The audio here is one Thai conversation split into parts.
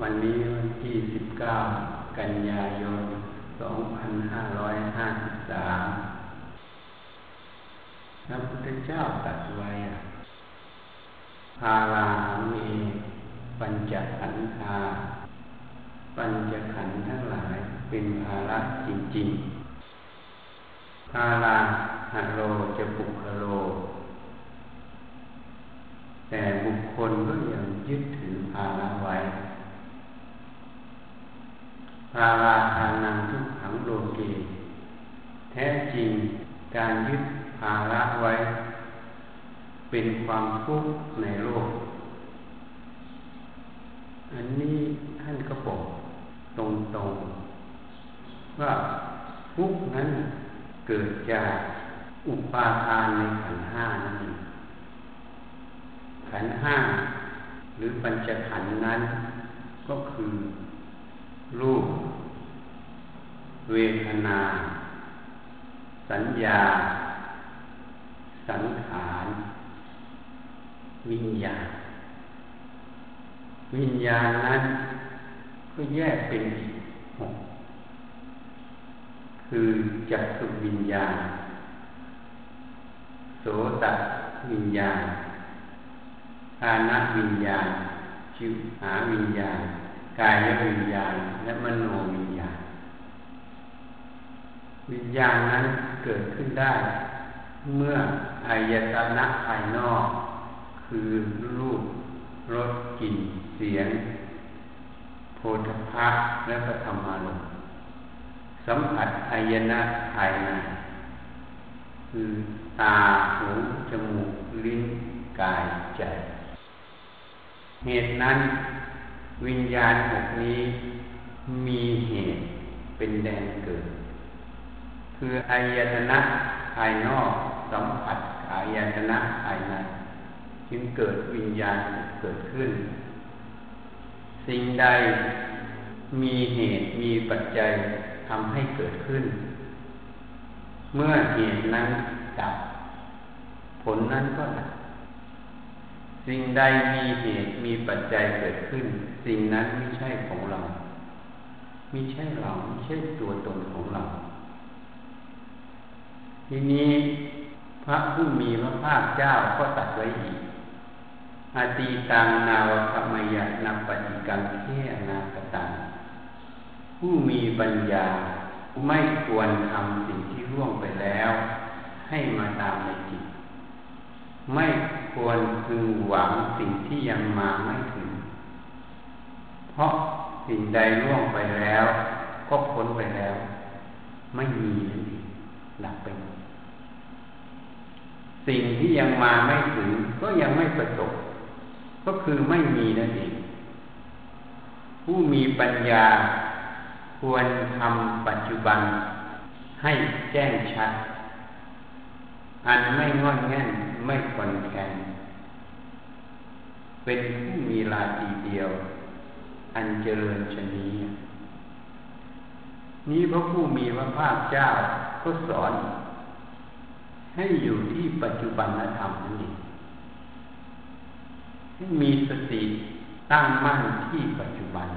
วันนี้วันที่ 19 กันยายน 2553 พระพุทธเจ้าตรัสไว้พาลามีปัญจขันธา ปัญจขันธ์ทั้งหลายเป็นภาระจริงๆพาลาหโลจะปุคโล แต่บุคคลก็ยังยึดถือภาระไว้ ภาราทานังทุกขังโลเก แท้จริงการยึดภาระไว้ เป็นความทุกข์ในโลก อันนี้ท่านก็บอกตรงๆ ว่าทุกข์นั้นเกิดจากอุปาทานในขันห้านั่นเองขันห้าหรือปัญจขันนั้นก็คือ รูป เวทนา สัญญา สังขาร วิญญาณ วิญญาณนั้นก็แยกเป็นหกคือจักสุวิญญาณ โสตวิญญาณอานะวิญญาณชิวหาวิญญาณ กายวิญญาณและมโนวิญญาณ วิญญาณนั้นเกิดขึ้นได้ เมื่ออายตนะภายนอก คือรูปรสกลิ่นเสียง โพธพะและพระธรรมารมณ์สัมผัสอายนะภายในคือตาหูจมูกลิ้นกายใจ เหตุนั้น วิญญาณหกนี้มีเหตุเป็นแดนเกิด คืออายตนะภายนอกสัมผัสอายตนะภายในจึงเกิดวิญญาณเกิดขึ้น สิ่งใดมีเหตุมีปัจจัยทำให้เกิดขึ้น เมื่อเหตุนั้นดับ ผลนั้นก็ดับ สิ่งใดมีเหตุมีปัจจัยเกิดขึ้น สิ่งนั้นไม่ใช่ของเราไม่ใช่เราไม่ใช่ตัวตนของเรา ทีนี้พระผู้มีพระภาคเจ้าก็ตัดไว้อีกอาตีตังนาวธรรมยานาปฏิกังเทนาคตังผู้มีปัญญาไม่ควรทำสิ่งที่ร่วงไปแล้ว ให้มาตามในจิต ไม่ควรพึงหวังสิ่งที่ยังมาไม่ถึง เพราะสิ่งใดล่วงไปแล้ว ก็พ้นไปแล้ว ไม่มีนั่นเองหลับไปหมดสิ่งที่ยังมาไม่ถึง ก็ยังไม่ประสบ ก็คือไม่มีนั่นเอง ผู้มีปัญญาควรทำปัจจุบันให้แจ้งชัด อันไม่งอนแง่น ไม่คอนแคนเป็นผู้มีลาตีเดียว อันเจริญชนีนี้พระผู้มีพระภาคเจ้าก็สอน ให้อยู่ที่ปัจจุบันธรรมนั่นเองให้มีสติตั้งมั่นที่ปัจจุบัน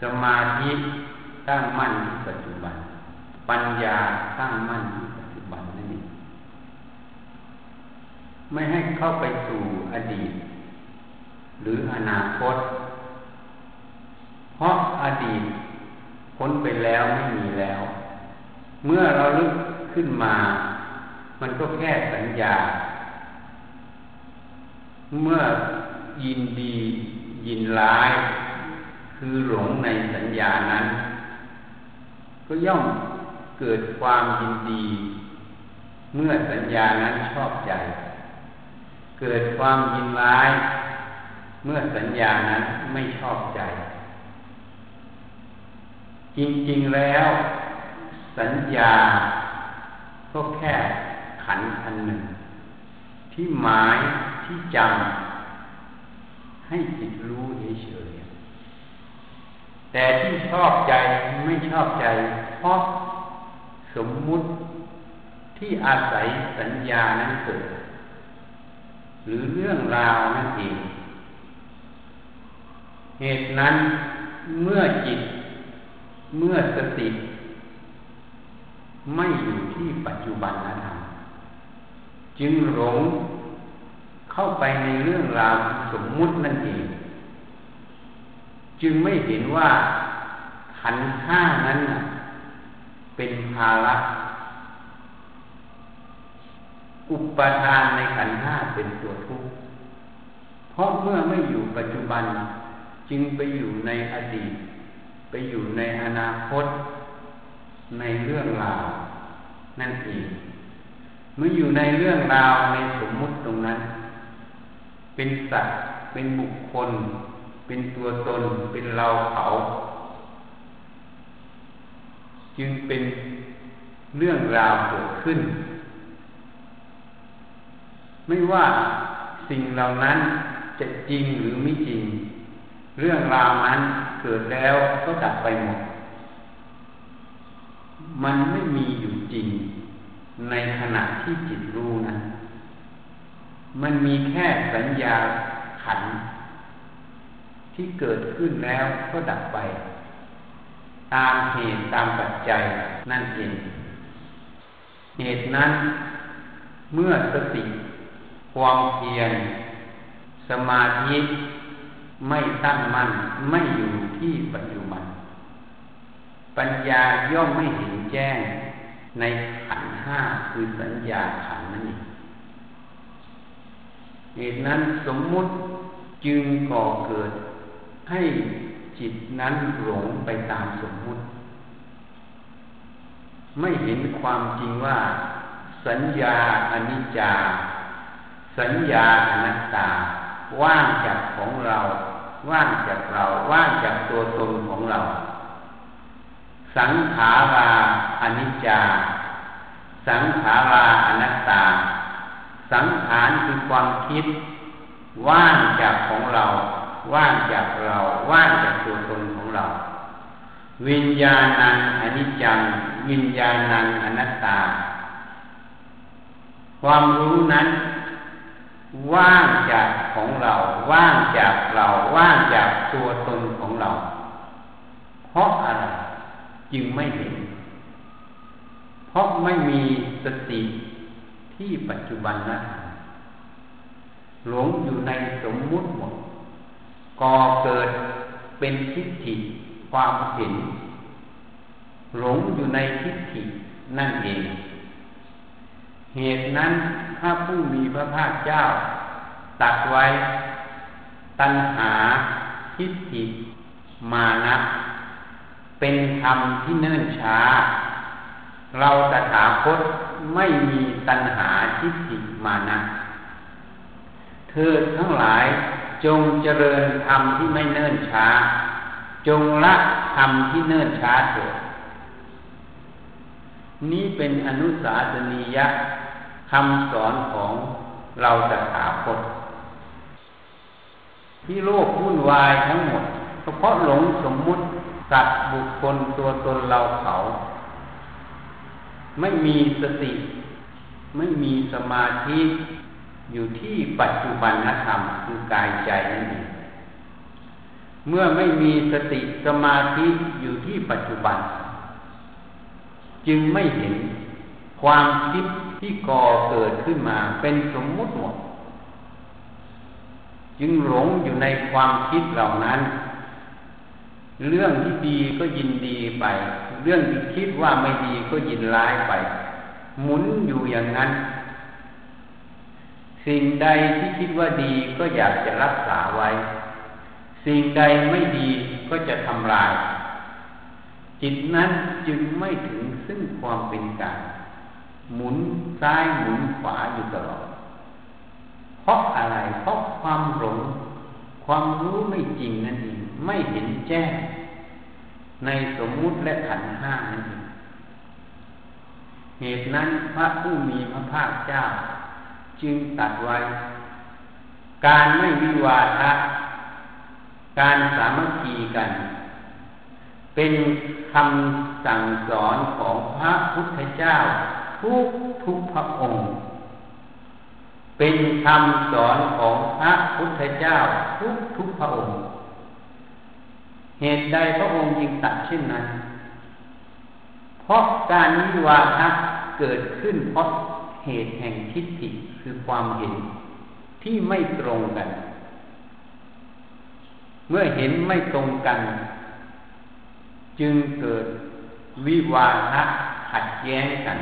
สมาธิตั้งมั่นที่ปัจจุบัน ปัญญาตั้งมั่นที่ปัจจุบันนั่นเอง ไม่ให้เข้าไปสู่อดีต หรืออนาคต เพราะอดีตพ้นไปแล้วไม่มีแล้ว เมื่อเราลึกขึ้นมา มันก็แค่สัญญา เมื่อยินดี ยินร้าย คือหลงในสัญญานั้น ก็ย่อมเกิดความยินดี เมื่อสัญญานั้นชอบใจ เกิดความยินร้าย เมื่อสัญญานั้นไม่ชอบใจ จริงๆแล้ว สัญญาก็แค่ขันอันหนึ่ง ที่หมายที่จำให้จิตรู้เฉยๆแต่ที่ชอบใจไม่ชอบใจ เพราะสมมุติที่อาศัยสัญญานั้นเกิด หรือเรื่องราวนั่นเอง เหตุนั้นเมื่อจิต เมื่อสติ ไม่อยู่ที่ปัจจุบันนะครับจึงหลงเข้าไปในเรื่องราวสมมุตินั่นเอง จึงไม่เห็นว่าขันห้านั้นเป็นภาระ อุปทานในขันห้าเป็นตัวทุกข์ เพราะเมื่อไม่อยู่ปัจจุบัน จึงไปอยู่ในอดีต ไปอยู่ในอนาคต ในเรื่องราว นั่นเอง เมื่ออยู่ในเรื่องราวในสมมุติตรงนั้น เป็นสัตว์ เป็นบุคคล เป็นตัวตน เป็นเราเขา จึงเป็นเรื่องราวเกิดขึ้น ไม่ว่าสิ่งเหล่านั้นจะจริงหรือไม่จริง เรื่องราวนั้นเกิดแล้วก็ดับไปหมด มันไม่มีอยู่จริงในขณะที่จิตรู้นะ มันมีแค่สัญญาขัน ที่เกิดขึ้นแล้วก็ดับไป ตามเหตุตามปัจจัยนั่นเอง เหตุนั้นเมื่อสติ ความเพียรสมาธิไม่ตั้งมั่นไม่อยู่ที่ปัจจุบัน ปัญญาย่อมไม่เห็นแจ้งในขันห้าคือสัญญาขันนั่นเองเหตุนั้นสมมุติจึงก่อเกิดให้จิตนั้นหลงไปตามสมมุติ ไม่เห็นความจริงว่า สัญญาอนิจจา สัญญาอนัตตา ว่างจากของเรา ว่างจากเรา ว่างจากตัวตนของเรา สังขาราอนิจจา สังขาราอนัตตา สังขารคือความคิด ว่างจากของเรา ว่างจากเรา ว่างจากตัวตนของเรา วิญญาณังอนิจจัง วิญญาณังอนัตตา ความรู้นั้น ว่างจากของเรา ว่างจากเรา ว่างจากตัวตนของเรา เพราะอะไรจึงไม่เห็น เพราะไม่มีสติที่ปัจจุบันนะหลงอยู่ในสมมุติหมดก่อเกิดเป็นทิฏฐิความเห็น หลงอยู่ในทิฏฐินั่นเอง เหตุนั้นถ้าผู้มีพระภาคเจ้า ตัดไว้ ตัณหาทิฏฐิมานะเป็นธรรมที่เนิ่นช้า เราตถาคตไม่มีตัณหาทิฏฐิมานะเธอทั้งหลายจงเจริญธรรมที่ไม่เนิ่นช้า จงละธรรมที่เนิ่นช้าเถิดนี้เป็นอนุสาสนียะ คำสอนของเราตถาคตที่โลกวุ่นวายทั้งหมดเพราะหลงสมมุติสัตว์บุคคลตัวตนเราเขา ไม่มีสติ ไม่มีสมาธิอยู่ที่ปัจจุบันธรรมคือกายใจนั่นเองเมื่อไม่มีสติสมาธิอยู่ที่ปัจจุบัน จึงไม่เห็น ความคิดที่ก่อเกิดขึ้นมาเป็นสมมุติหมด จึงหลงอยู่ในความคิดเหล่านั้น เรื่องที่ดีก็ยินดีไป เรื่องที่คิดว่าไม่ดีก็ยินร้ายไป หมุนอยู่อย่างนั้น สิ่งใดที่คิดว่าดีก็อยากจะรักษาไว้ สิ่งใดไม่ดีก็จะทำลาย จิตนั้นจึงไม่ถึงซึ่งความเป็นกลาง หมุนซ้ายหมุนขวาอยู่ตลอด เพราะอะไรเพราะความหลง ความรู้ไม่จริงนั่นเองไม่เห็นแจ้ง ในสมมุติและขันห้านั่นเองเหตุนั้นพระผู้มีพระภาคเจ้า จึงตัดไว้ การไม่วิวาทะ การสามัคคีกัน เป็นคำสั่งสอนของพระพุทธเจ้า ทุกทุกพระองค์ เป็นคำสอนของพระพุทธเจ้าทุกทุกพระองค์ เหตุใดพระองค์จึงตัดเช่นนั้น เพราะการนิวาทะเกิดขึ้นเพราะเหตุแห่งทิฏฐิคือความเห็นที่ไม่ตรงกัน เมื่อเห็นไม่ตรงกัน จึงเกิดวิวาทะขัดแย้งกัน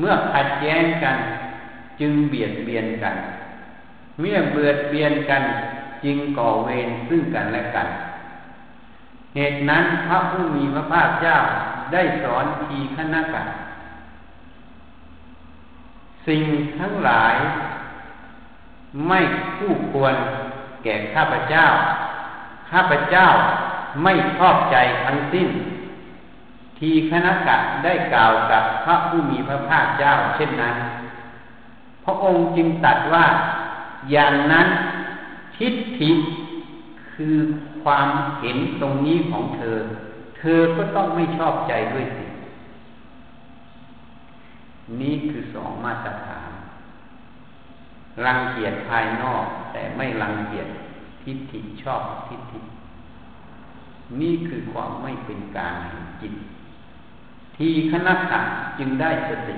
เมื่อขัดแย้งกัน จึงเบียดเบียนกัน เมื่อเบียดเบียนกัน จึงก่อเวรซึ่งกันและกัน เหตุนั้นพระผู้มีพระภาคเจ้าได้สอนทีขณะกันสิ่งทั้งหลาย ไม่คู่ควรแก่ข้าพเจ้า ข้าพเจ้าไม่ชอบใจทั้งสิ้น ทีคณะกะได้กล่าวกับพระผู้มีพระภาคเจ้าเช่นนั้น พระองค์จึงตัดว่าอย่างนั้นทิฏฐิคือความเห็นตรงนี้ของเธอ เธอก็ต้องไม่ชอบใจด้วยสิ นี้คือสองมาตรฐาน รังเกียจภายนอก แต่ไม่รังเกียจทิฏฐิชอบทิฏฐินี่คือความไม่เป็นกลางแห่งจิต ทีคณะขะจึงได้สติ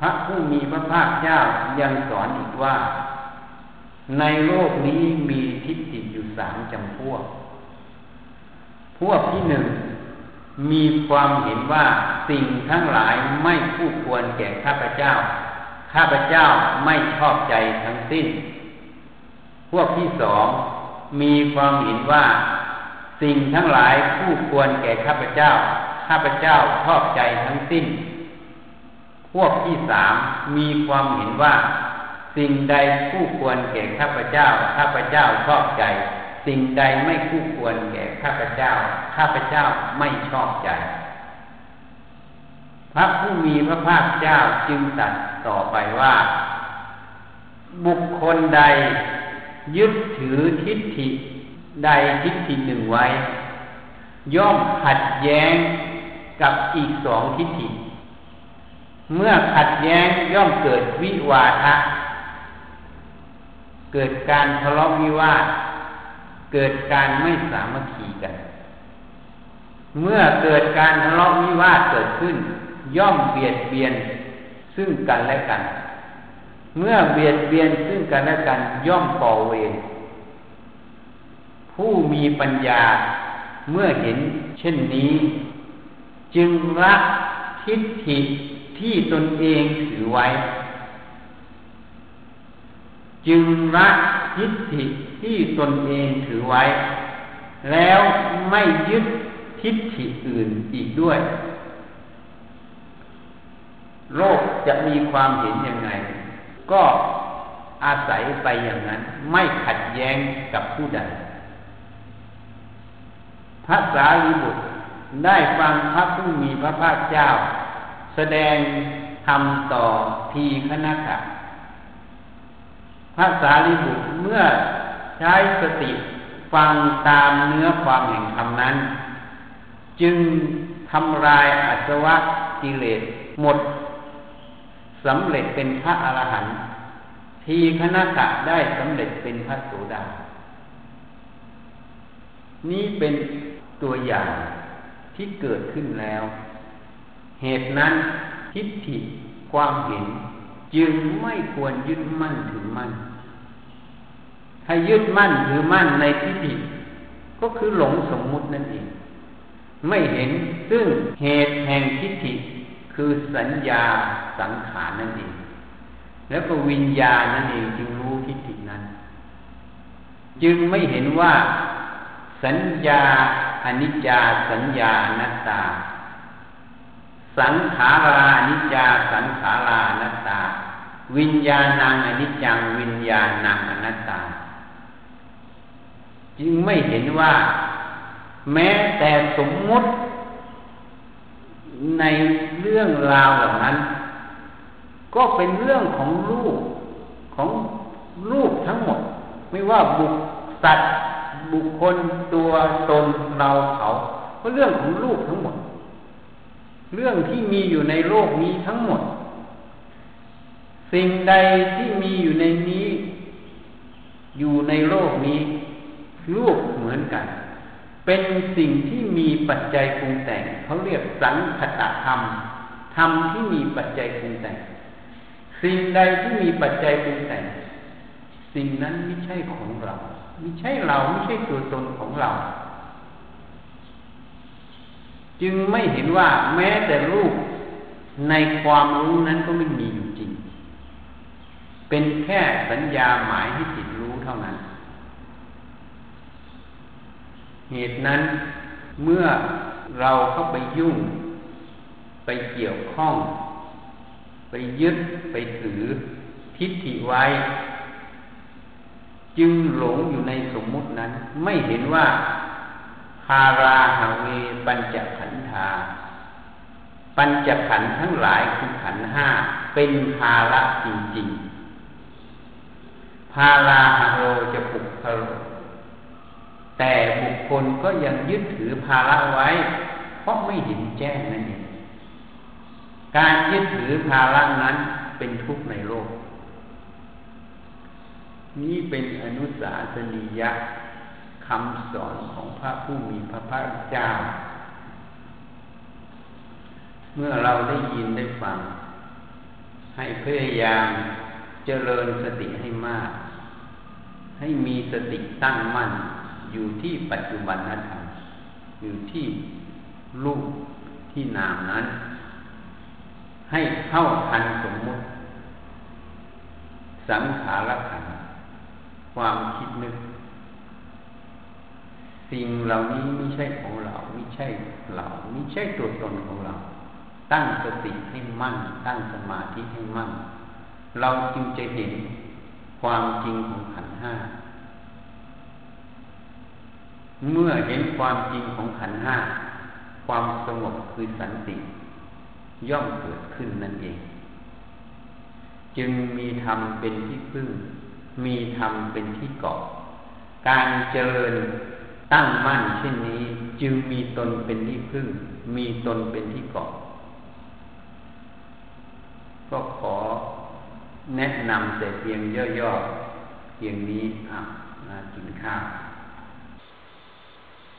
พระผู้มีพระภาคเจ้ายังสอนอีกว่า ในโลกนี้มีทิฏฐิอยู่สามจำพวก พวกที่หนึ่งมีความเห็นว่าสิ่งทั้งหลายไม่คู่ควรแก่ข้าพเจ้า ข้าพเจ้าไม่ชอบใจทั้งสิ้น พวกที่สองมีความเห็นว่า สิ่งทั้งหลายคู่ควรแก่ข้าพเจ้า ข้าพเจ้าชอบใจทั้งสิ้น พวกที่สามมีความเห็นว่า สิ่งใดคู่ควรแก่ข้าพเจ้า ข้าพเจ้าชอบใจ สิ่งใดไม่คู่ควรแก่ข้าพเจ้า ข้าพเจ้าไม่ชอบใจ พระผู้มีพระภาคเจ้าจึงตัดต่อไปว่า บุคคลใด ยึดถือทิฏฐิ ใดทิฏฐิหนึ่งไว้ ย่อมขัดแย้งกับอีกสองทิฏฐิ เมื่อขัดแย้งย่อมเกิดวิวาทะ เกิดการทะเลาะวิวาท เกิดการไม่สามัคคีกัน เมื่อเกิดการทะเลาะวิวาทเกิดขึ้น ย่อมเบียดเบียนซึ่งกันและกัน เมื่อเบียดเบียนซึ่งกันและกันย่อมก่อเวร ผู้มีปัญญาเมื่อเห็นเช่นนี้ จึงรักทิฏฐิที่ตนเองถือไว้ จึงรักทิฏฐิที่ตนเองถือไว้ แล้วไม่ยึดทิฏฐิอื่นอีกด้วย โลกจะมีความเห็นยังไง ก็อาศัยไปอย่างนั้น ไม่ขัดแย้งกับผู้ใด พระสารีบุตรได้ฟังพระผู้มีพระภาคเจ้า แสดงธรรมต่อทีคณะพระสารีบุตรเมื่อใช้สติฟังตามเนื้อความแห่งธรรมนั้น จึงทำลายอัศวะกิเลสหมดสำเร็จเป็นพระอรหันต์ทีคณะกะได้สำเร็จเป็นพระโสดา นี้เป็น ตัวอย่างที่เกิดขึ้นแล้ว เหตุนั้นทิฏฐิความเห็น จึงไม่ควรยึดมั่นถือมั่นถ้ยึดมั่นถือมั่นในทิฏฐิก็คือหลงสมมุตินั่นเอง ไม่เห็นซึ่งเหตุแห่งทิฏฐิคือสัญญาสังขารนั่นเอง แล้วก็วิญญาณนั่นเองจึงรู้ทิฏฐินั้น จึงไม่เห็นว่าสัญญา อนิจจาสัญญานัตตา สังขารานิจจาสังขารานัตตา วิญญาณังอนิจจังวิญญาณังอนัตตา จึงไม่เห็นว่า แม้แต่สมมุติ ในเรื่องราวเหล่านั้น ก็เป็นเรื่องของรูปของรูปทั้งหมด ไม่ว่าบุคสัตว์ บุคคลตัวตนเราเขาก็เรื่องของรูปทั้งหมด เรื่องที่มีอยู่ในโลกนี้ทั้งหมด สิ่งใดที่มีอยู่ในนี้ อยู่ในโลกนี้ รูปเหมือนกัน เป็นสิ่งที่มีปัจจัยปรุงแต่งเขาเรียกสังคตธรรมธรรมที่มีปัจจัยปรุงแต่ง สิ่งใดที่มีปัจจัยปรุงแต่ง สิ่งนั้นไม่ใช่ของเรา ไม่ใช่เราไม่ใช่ตัวตนของเรา จึงไม่เห็นว่าแม้แต่รูปในความรู้นั้นก็ไม่มีอยู่จริง เป็นแค่สัญญาหมายให้จิตรู้เท่านั้น เหตุนั้นเมื่อเราเข้าไปยุ่ง ไปเกี่ยวข้อง ไปยึดไปถือทิฏฐิไว้ จึงหลงอยู่ในสมมุตินั้น ไม่เห็นว่าคาราหาเวปัญจขันธา ปัญจขันธ์ทั้งหลายคือขันห้าเป็นภาระจริงๆภาราหโรจะปุกพโรแต่บุคคลก็ยังยึดถือภาระไว้ เพราะไม่เห็นแจ้งนั่นเองการยึดถือภาระนั้นเป็นทุกข์ในโลก นี่เป็นอนุสาสนียะคำสอนของพระผู้มีพระภาคเจ้า เมื่อเราได้ยินได้ฟัง ให้พยายามเจริญสติให้มาก ให้มีสติตั้งมั่น อยู่ที่ปัจจุบันนธรรมอยู่ที่รูปที่นามนั้น ให้เข้าทันสมมุติ สังขารขัน ความคิดนึก สิ่งเหล่านี้ไม่ใช่ของเราไม่ใช่เราไม่ใช่ตัวตนของเรา ตั้งสติให้มั่น ตั้งสมาธิให้มั่น เราจึงจะเห็นความจริงของขันห้า เมื่อเห็นความจริงของขันห้า ความสงบคือสันติ ย่อมเกิดขึ้นนั่นเอง จึงมีธรรมเป็นที่พึ่ง มีธรรมเป็นที่เกาะ การเจริญตั้งมั่นเช่นนี้จึงมีตนเป็นที่พึ่ง มีตนเป็นที่เกาะ ก็ขอแนะนำแต่เพียงย่อๆเพียงนี้อะมากินข้าว